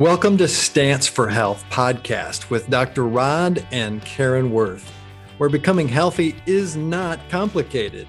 Welcome to Stance for Health podcast with Dr. Rod and Karen Worth, where becoming healthy is not complicated.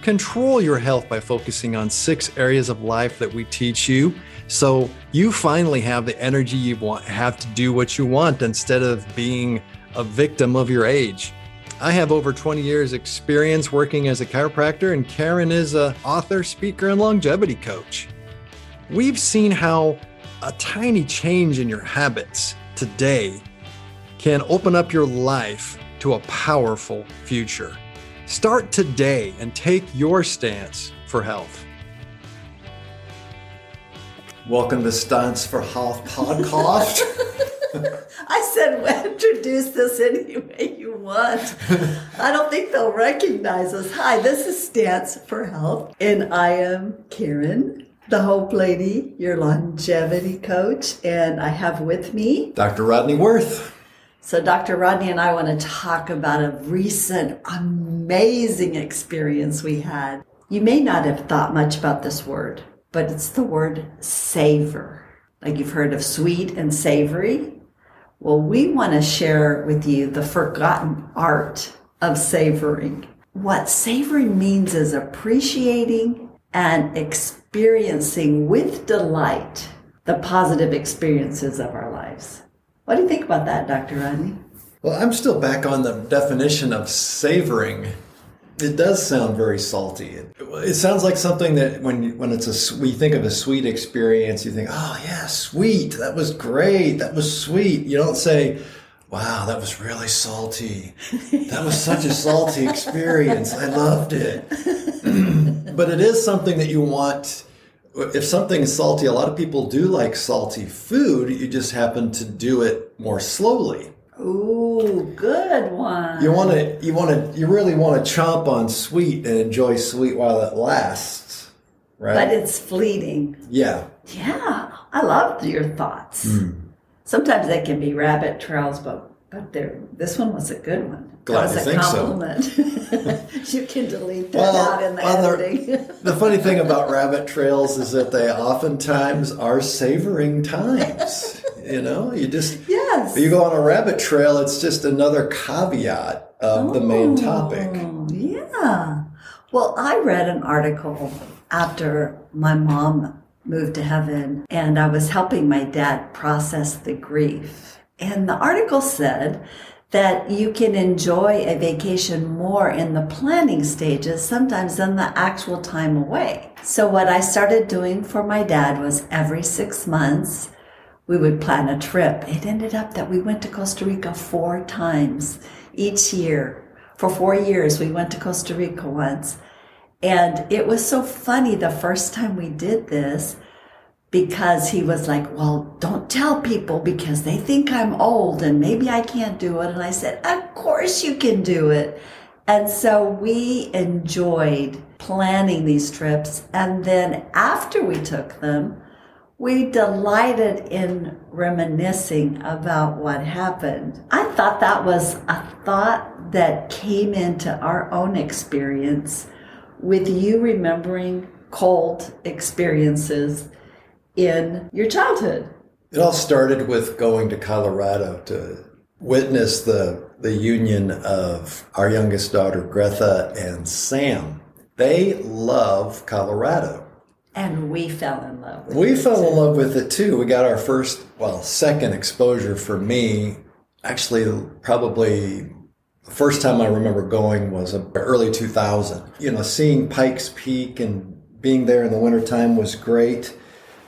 Control your health by focusing on six areas of life that we teach you so you finally have the energy you want have to do what you want instead of being a victim of your age. I have over 20 years experience working as a chiropractor and Karen is a author, speaker and longevity coach. We've seen how a tiny change in your habits today can open up your life to a powerful future. Start today and take your stance for health. Welcome to Stance for Health podcast. I said, well, introduce this any way you want. I don't think they'll recognize us. Hi, this is Stance for Health, and I am Karen the Hope Lady, your longevity coach, and I have with me Dr. Rodney Worth. So, Dr. Rodney and I want to talk about a recent amazing experience we had. You may not have thought much about this word, but it's the word savor. Like you've heard of sweet and savory. Well, we want to share with you the forgotten art of savoring. What savoring means is appreciating and experiencing with delight the positive experiences of our lives. What do you think about that, Dr. Rodney? Well, I'm still back on the definition of savoring. It does sound very salty. It, it sounds like something that when when it's a we think of a sweet experience, you think, "Oh yeah, sweet. That was great. That was sweet." You don't say, "Wow, that was really salty. That was such a salty experience. I loved it." but it is something that you want. If something's salty, a lot of people do like salty food. You just happen to do it more slowly. Ooh, good one. You want to, you want to, you really want to chomp on sweet and enjoy sweet while it lasts, right? But it's fleeting. Yeah. Yeah, I love your thoughts. Mm. Sometimes they can be rabbit trails, but but there, this one was a good one. Glad that was a compliment. So. you can delete that well, out in the editing. The, the funny thing about rabbit trails is that they oftentimes are savoring times. you know, you just yes. You go on a rabbit trail; it's just another caveat of oh, the main oh, topic. Yeah. Well, I read an article after my mom moved to heaven, and I was helping my dad process the grief. And the article said that you can enjoy a vacation more in the planning stages sometimes than the actual time away. So what I started doing for my dad was every six months, we would plan a trip. It ended up that we went to Costa Rica four times each year. For four years, we went to Costa Rica once. And it was so funny the first time we did this because he was like, Well, don't tell people because they think I'm old and maybe I can't do it. And I said, Of course you can do it. And so we enjoyed planning these trips. And then after we took them, we delighted in reminiscing about what happened. I thought that was a thought that came into our own experience with you remembering cold experiences in your childhood? It all started with going to Colorado to witness the the union of our youngest daughter Greta and Sam. They love Colorado. And we fell in love with we it. fell in love with it too. We got our first, well, second exposure for me. Actually, probably the first time I remember going was early 2000. You know, seeing Pikes Peak and being there in the wintertime was great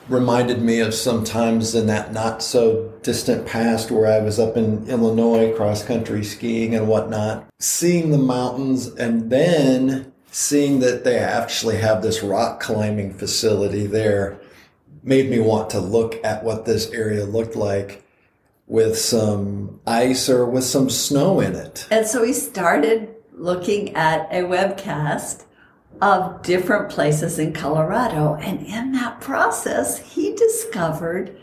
reminded me of some times in that not so distant past where I was up in Illinois cross country skiing and whatnot, seeing the mountains and then seeing that they actually have this rock climbing facility there made me want to look at what this area looked like with some ice or with some snow in it. And so we started looking at a webcast of different places in Colorado. And in that process, he discovered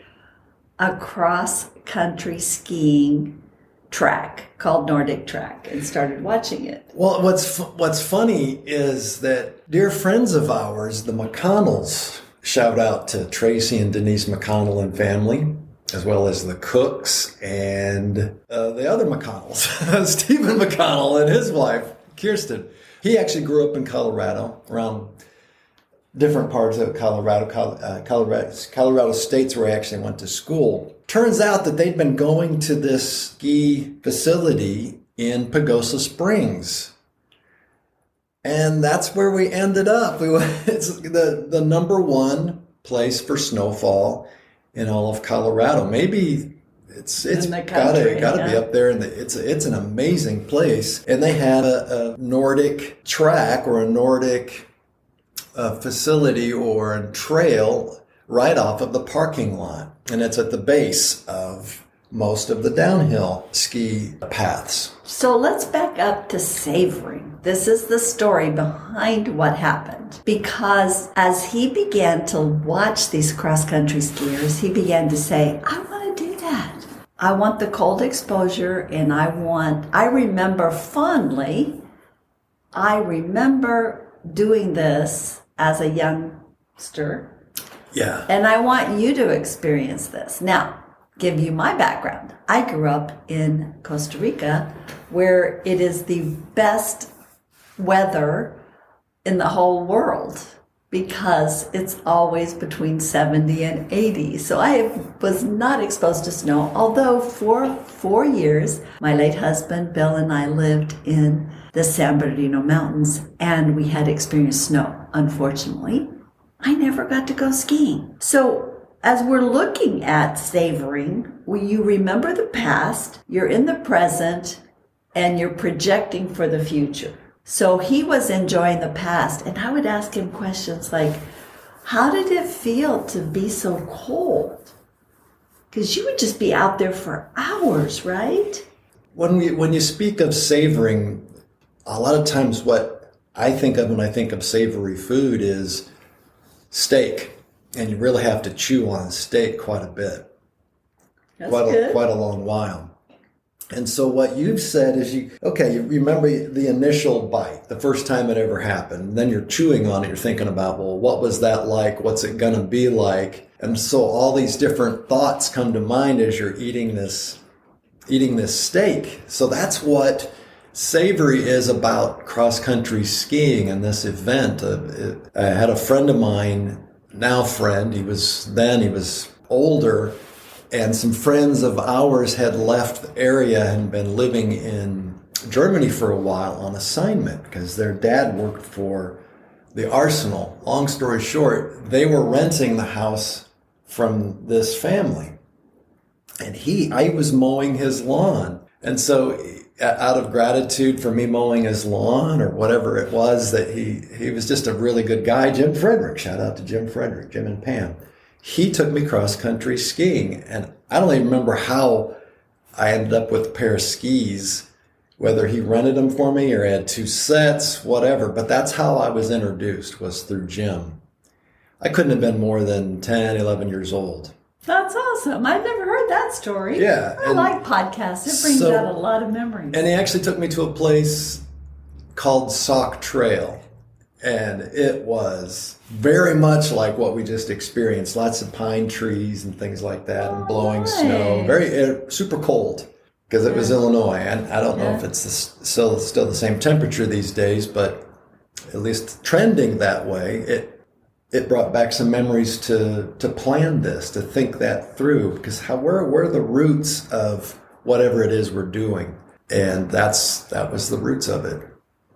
a cross country skiing track called Nordic Track and started watching it. Well, what's what's funny is that dear friends of ours, the McConnells, shout out to Tracy and Denise McConnell and family. as well as the Cooks and uh, the other McConnells, Stephen McConnell and his wife, Kirsten. He actually grew up in Colorado, around different parts of Colorado, uh, Colorado, Colorado states where I actually went to school. Turns out that they'd been going to this ski facility in Pagosa Springs. And that's where we ended up. We went, it's the, the number one place for snowfall in all of Colorado. Maybe it's it's gotta gotta yeah. be up there, and it's it's an amazing place. And they had a, a Nordic track or a Nordic uh, facility or a trail right off of the parking lot, and it's at the base of most of the downhill ski paths. So let's back up to savoring. This is the story behind what happened. Because as he began to watch these cross country skiers, he began to say, I want to do that. I want the cold exposure and I want, I remember fondly, I remember doing this as a youngster. Yeah. And I want you to experience this. Now, give you my background. I grew up in Costa Rica where it is the best weather in the whole world because it's always between 70 and 80. So I was not exposed to snow, although for four years, my late husband Bill and I lived in the San Bernardino Mountains and we had experienced snow. Unfortunately, I never got to go skiing. So as we're looking at savoring, you remember the past, you're in the present, and you're projecting for the future. So he was enjoying the past, and I would ask him questions like, How did it feel to be so cold? Because you would just be out there for hours, right? When, we, when you speak of savoring, a lot of times what I think of when I think of savory food is steak and you really have to chew on steak quite a bit, That's quite good. a, quite a long while. And so what you've said is you okay, you remember the initial bite, the first time it ever happened. Then you're chewing on it, you're thinking about, well, what was that like? What's it gonna be like? And so all these different thoughts come to mind as you're eating this eating this steak. So that's what savory is about cross country skiing and this event. Uh, I had a friend of mine now friend. He was then he was older, and some friends of ours had left the area and been living in Germany for a while on assignment because their dad worked for the arsenal. Long story short, they were renting the house from this family. And he, I was mowing his lawn. And so out of gratitude for me mowing his lawn or whatever it was that he he was just a really good guy jim frederick shout out to jim frederick jim and pam he took me cross country skiing and i don't even remember how i ended up with a pair of skis whether he rented them for me or had two sets whatever but that's how i was introduced was through jim i couldn't have been more than 10 11 years old that's awesome. I've never heard that story. Yeah. I like podcasts. It brings so, out a lot of memories. And he actually took me to a place called Sauk Trail. And it was very much like what we just experienced. Lots of pine trees and things like that, and blowing nice. snow. Very uh, super cold because it yeah. was Illinois. And I don't know if it's the, still still the same temperature these days, but at least trending that way. It it brought back some memories to to plan this, to think that through, because how where where the roots of whatever it is we're doing, and that's that was the roots of it.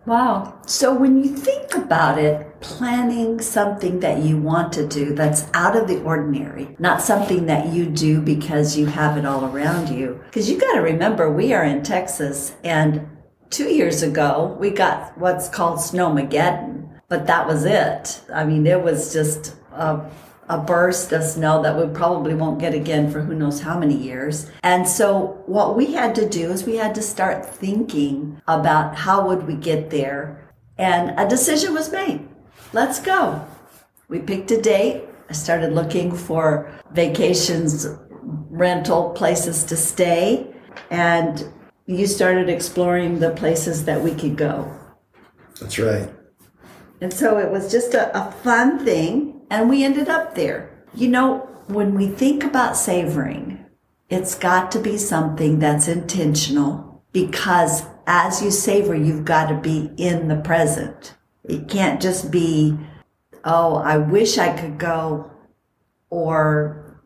Wow. So when you think about it, planning something that you want to do that's out of the ordinary, not something that you do because you have it all around you. Because you got to remember, we are in Texas, and two years ago, we got what's called Snowmageddon but that was it. I mean, it was just a, a burst of snow that we probably won't get again for who knows how many years. And so what we had to do is we had to start thinking about how would we get there. And a decision was made. Let's go. We picked a date. I started looking for vacations, rental places to stay. And you started exploring the places that we could go. That's right. And so it was just a, a fun thing, and we ended up there. You know, when we think about savoring, it's got to be something that's intentional because as you savor, you've got to be in the present. It can't just be, oh, I wish I could go or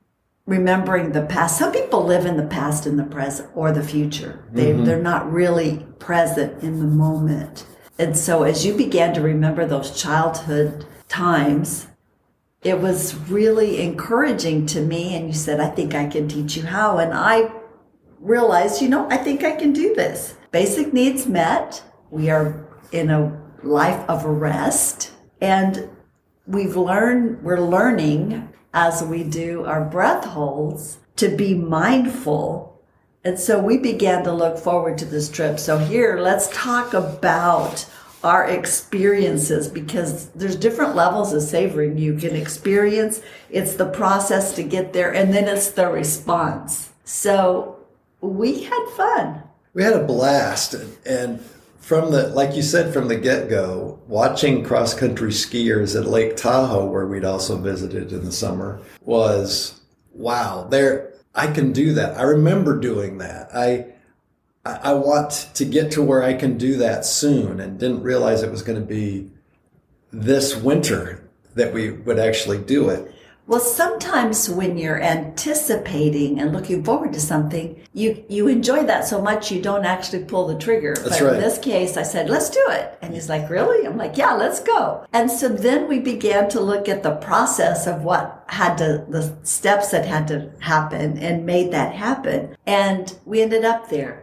remembering the past. Some people live in the past and the present or the future. They, mm-hmm. They're not really present in the moment. And so as you began to remember those childhood times, it was really encouraging to me. And you said, I think I can teach you how. And I realized, you know, I think I can do this. Basic needs met. We are in a life of rest. And we've learned, we're learning as we do our breath holds to be mindful. And so we began to look forward to this trip. So here, let's talk about our experiences because there's different levels of savoring you can experience. It's the process to get there and then it's the response. So we had fun. We had a blast and from the like you said from the get-go watching cross-country skiers at lake tahoe where we'd also visited in the summer was wow there i can do that i remember doing that i I want to get to where I can do that soon and didn't realize it was going to be this winter that we would actually do it. Well, sometimes when you're anticipating and looking forward to something, you, you enjoy that so much you don't actually pull the trigger. That's but right. in this case, I said, let's do it. And he's like, really? I'm like, yeah, let's go. And so then we began to look at the process of what had to, the steps that had to happen and made that happen. And we ended up there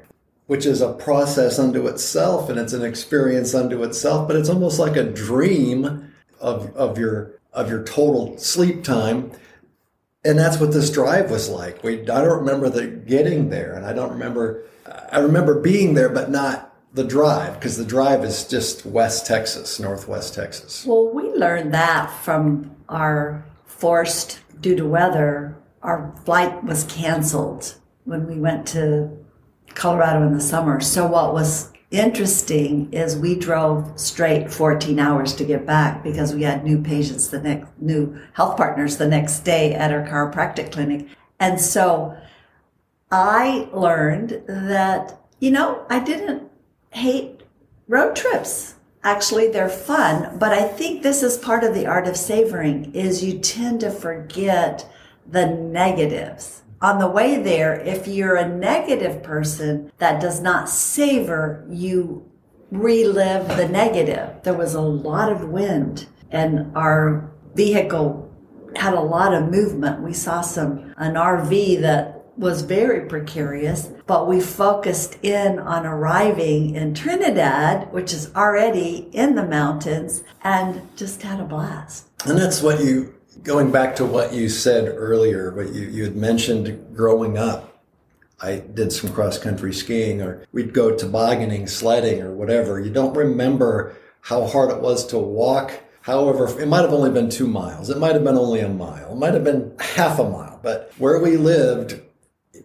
which is a process unto itself and it's an experience unto itself, but it's almost like a dream of, of your of your total sleep time. And that's what this drive was like. We I don't remember the getting there and I don't remember I remember being there but not the drive because the drive is just West Texas, Northwest Texas. Well, we learned that from our forced due to weather, our flight was canceled when we went to Colorado in the summer. So what was interesting is we drove straight 14 hours to get back because we had new patients the next new health partners the next day at our chiropractic clinic. And so I learned that, you know, I didn't hate road trips. Actually, they're fun, but I think this is part of the art of savoring is you tend to forget the negatives on the way there, if you're a negative person that does not savor, you relive the negative. There was a lot of wind and our vehicle had a lot of movement. We saw some, an RV that was very precarious, but we focused in on arriving in Trinidad, which is already in the mountains, and just had a blast. And that's what you going back to what you said earlier, but you, you had mentioned growing up. I did some cross country skiing or we'd go tobogganing, sledding or whatever. You don't remember how hard it was to walk. However, it might have only been two miles. It might have been only a mile. It might have been half a mile. But where we lived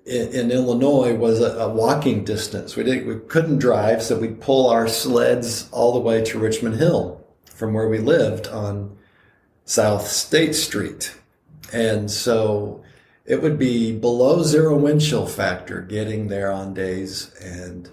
in, in Illinois was a, a, walking distance. We did we couldn't drive, so we'd pull our sleds all the way to Richmond Hill from where we lived on South State Street. And so it would be below zero wind chill factor getting there on days. And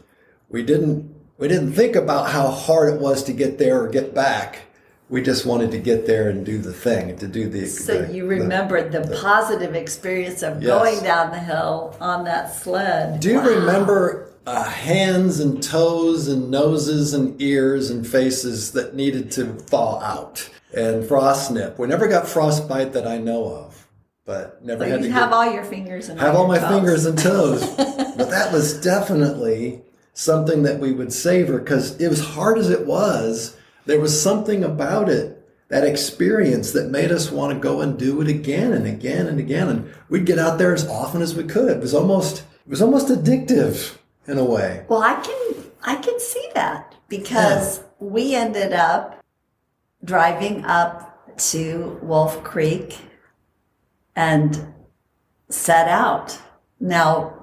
we didn't, we didn't think about how hard it was to get there or get back. We just wanted to get there and do the thing, to do the. So the, you remembered the, the, the, positive experience of yes. going down the hill on that sled. Do you wow. remember uh, hands and toes and noses and ears and faces that needed to fall out? And frost nip. We never got frostbite that I know of, but never so had to have get, all your fingers and have all, all my toes. fingers and toes. but that was definitely something that we would savor because it was hard as it was. There was something about it, that experience that made us want to go and do it again and again and again. And we'd get out there as often as we could. It was almost it was almost addictive in a way. Well, I can I can see that because yeah. we ended up driving up to Wolf Creek and set out. Now,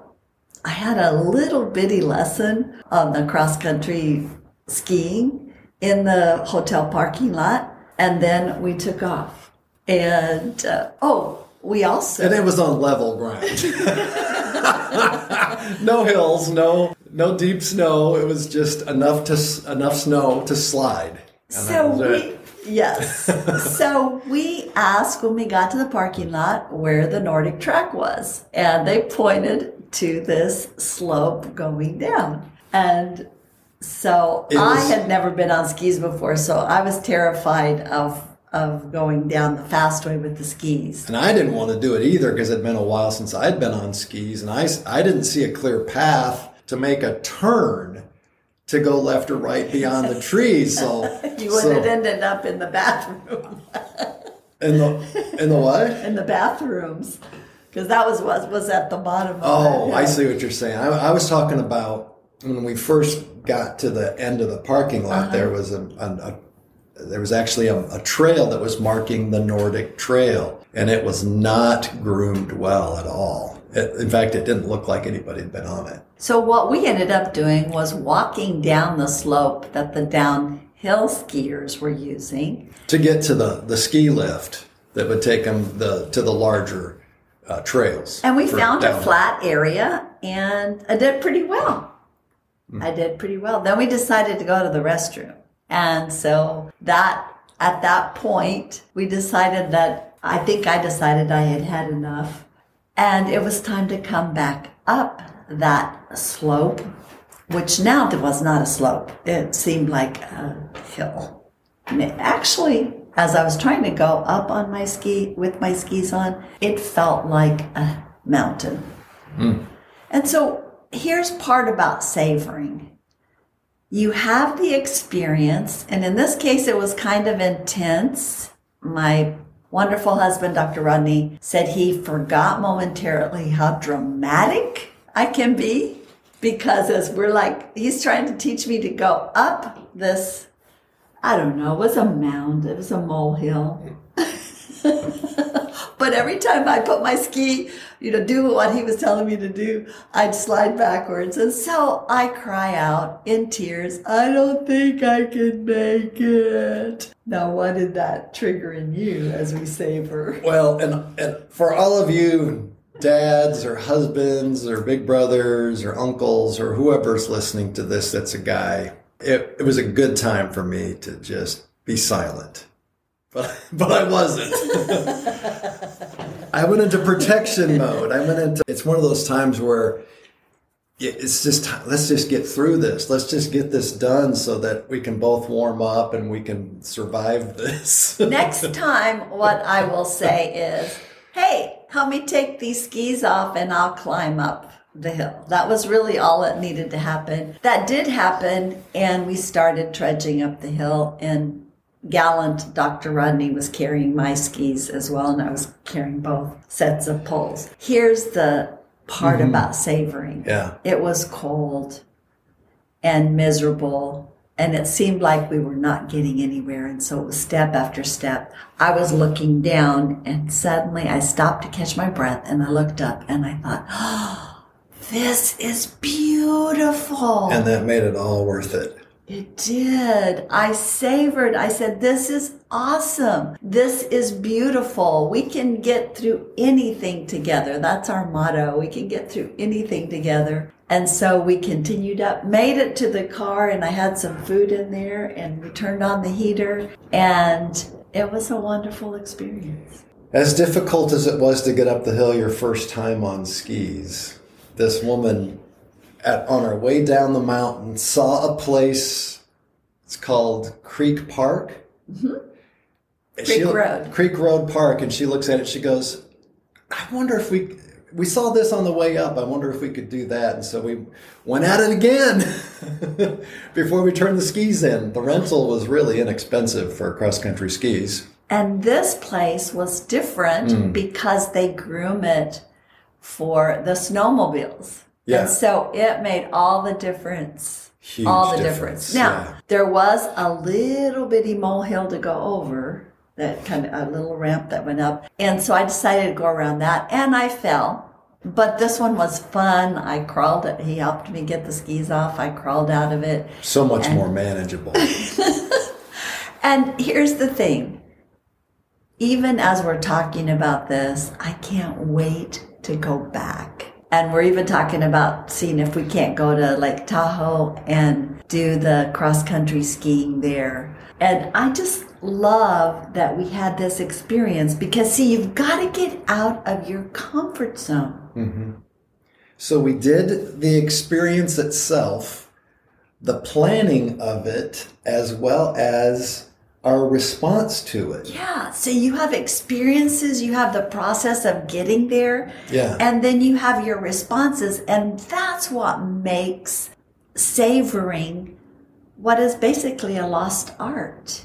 I had a little bitty lesson on the cross country skiing in the hotel parking lot, and then we took off. And uh, oh, we also. And it was on level ground. no hills, no no deep snow. It was just enough to enough snow to slide. So we. Yes. so we asked when we got to the parking lot where the Nordic track was, and they pointed to this slope going down. And so It I had never been on skis before, so I was terrified of of going down the fast way with the skis. And I didn't want to do it either because it'd been a while since I'd been on skis, and I I didn't see a clear path to make a turn to go left or right beyond the trees. So You would so- have ended up in the bathroom, in the in the what? in the bathrooms, because that was what was at the bottom. Of Oh, I see what you're saying. I, I was talking about when we first got to the end of the parking lot. Uh-huh. There was a, a, a there was actually a, a trail that was marking the Nordic Trail, and it was not groomed well at all. In fact, it didn't look like anybody had been on it. So what we ended up doing was walking down the slope that the downhill skiers were using. to get to the, the ski lift that would take them the to the larger uh, trails. And we found a flat area and I did pretty well. I did pretty well. Then we decided to go to the restroom. And so that at that point, we decided that I think I decided I had had enough and it was time to come back up that slope, which now there was not a slope. It seemed like a hill. And it actually, as I was trying to go up on my ski with my skis on, it felt like a mountain. Hmm. And so here's part about savoring. You have the experience, and in this case, it was kind of intense. My wonderful husband, Dr. Rodney, said he forgot momentarily how dramatic I can be because as we're like, he's trying to teach me to go up this, I don't know, it was a mound, it was a molehill. But every time I put my ski, you know, do what he was telling me to do, I'd slide backwards. And so I cry out in tears, I don't think I can make it. Now, what did that trigger in you as we savor? Well, and, and for all of you dads or husbands or big brothers or uncles or whoever's listening to this that's a guy, it, it was a good time for me to just be silent. But, but I wasn't. I went into protection mode. I went into it's one of those times where it's just let's just get through this. Let's just get this done so that we can both warm up and we can survive this. Next time, what I will say is, hey, help me take these skis off and I'll climb up the hill. That was really all that needed to happen. That did happen, and we started trudging up the hill, and gallant Dr. Rodney was carrying my skis as well, and I was carrying both sets of poles. Here's the part mm-hmm. about savoring yeah. it was cold and miserable and it seemed like we were not getting anywhere and so it was step after step i was looking down and suddenly i stopped to catch my breath and i looked up and i thought oh, this is beautiful And that made it all worth it. It did. I savored. I said, This is awesome. This is beautiful. We can get through anything together. That's our motto. We can get through anything together. And so we continued up, made it to the car, and I had some food in there, and we turned on the heater, and it was a wonderful experience. As difficult as it was to get up the hill your first time on skis, this woman at, on our way down the mountain saw a place. It's called Creek Park. And Creek Road. Creek Road Park, and she looks at it. She goes, "I wonder if we we saw this on the way up. I wonder if we could do that." And so we went at it again before we turned the skis in. The rental was really inexpensive for cross country skis. And this place was different Hmm. because they groom it for the snowmobiles. Yeah. And so it made all the difference. Huge all the difference, difference. Now, yeah. there was a little bitty molehill to go over, that kind of a little ramp that went up. And so I decided to go around that and I fell. But this one was fun. I crawled it. He helped me get the skis off. I crawled out of it. So much more manageable. And here's the thing even as we're talking about this, I can't wait to go back And we're even talking about seeing if we can't go to Lake Tahoe and do the cross country skiing there. And I just love that we had this experience because, see, you've got to get out of your comfort zone. Mm-hmm. So we did the experience itself, the planning of it, as well as our response to it. Yeah. So you have experiences, you have the process of getting there. Yeah. And then you have your responses. And that's what makes savoring what is basically a lost art.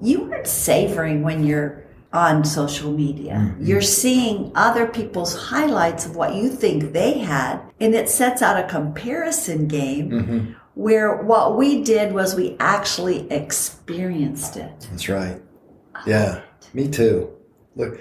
You aren't savoring when you're on social media. Mm-hmm. You're seeing other people's highlights of what you think they had, and it sets out a comparison game. Mm-hmm where what we did was we actually experienced it. That's right. Yeah, me too. Look,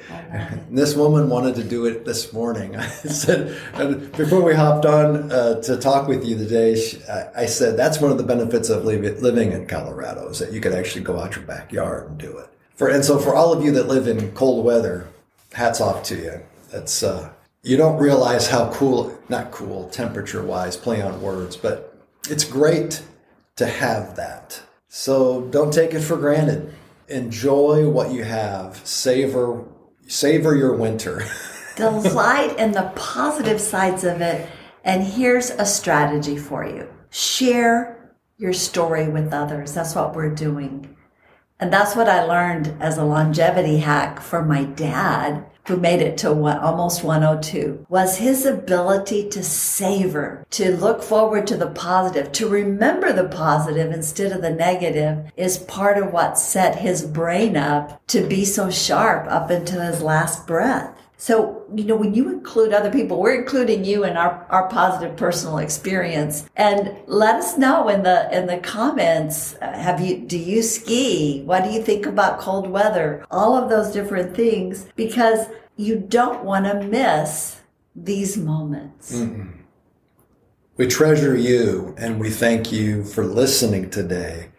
this woman wanted to do it this morning. I said, and before we hopped on uh, to talk with you today, she, I, I, said that's one of the benefits of living in Colorado is that you could actually go out your backyard and do it. For and so for all of you that live in cold weather, hats off to you. That's uh, you don't realize how cool, not cool, temperature wise, play on words, but it's great to have that. So don't take it for granted. Enjoy what you have. Savor savor your winter. Delight in the positive sides of it. And here's a strategy for you. Share your story with others. That's what we're doing. And that's what I learned as a longevity hack for my dad who made it to one, almost 102 was his ability to savor, to look forward to the positive, to remember the positive instead of the negative is part of what set his brain up to be so sharp up until his last breath. So, you know, when you include other people, we're including you in our, our positive personal experience. And let us know in the in the comments, uh, have you do you ski? What do you think about cold weather? All of those different things because you don't want to miss these moments. mm We treasure you and we thank you for listening today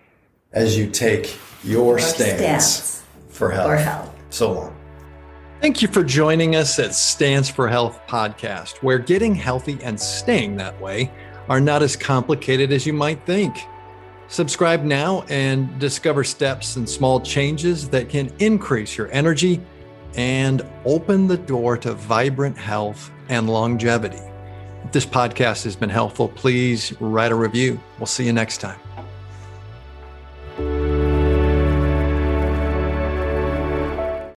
as you take your, stance, stance, for. For health. So long. Thank you for joining us at Stance for Health podcast, where getting healthy and staying that way are not as complicated as you might think. Subscribe now and discover steps and small changes that can increase your energy and open the door to vibrant health and longevity. If this podcast has been helpful, please write a review. We'll see you next time.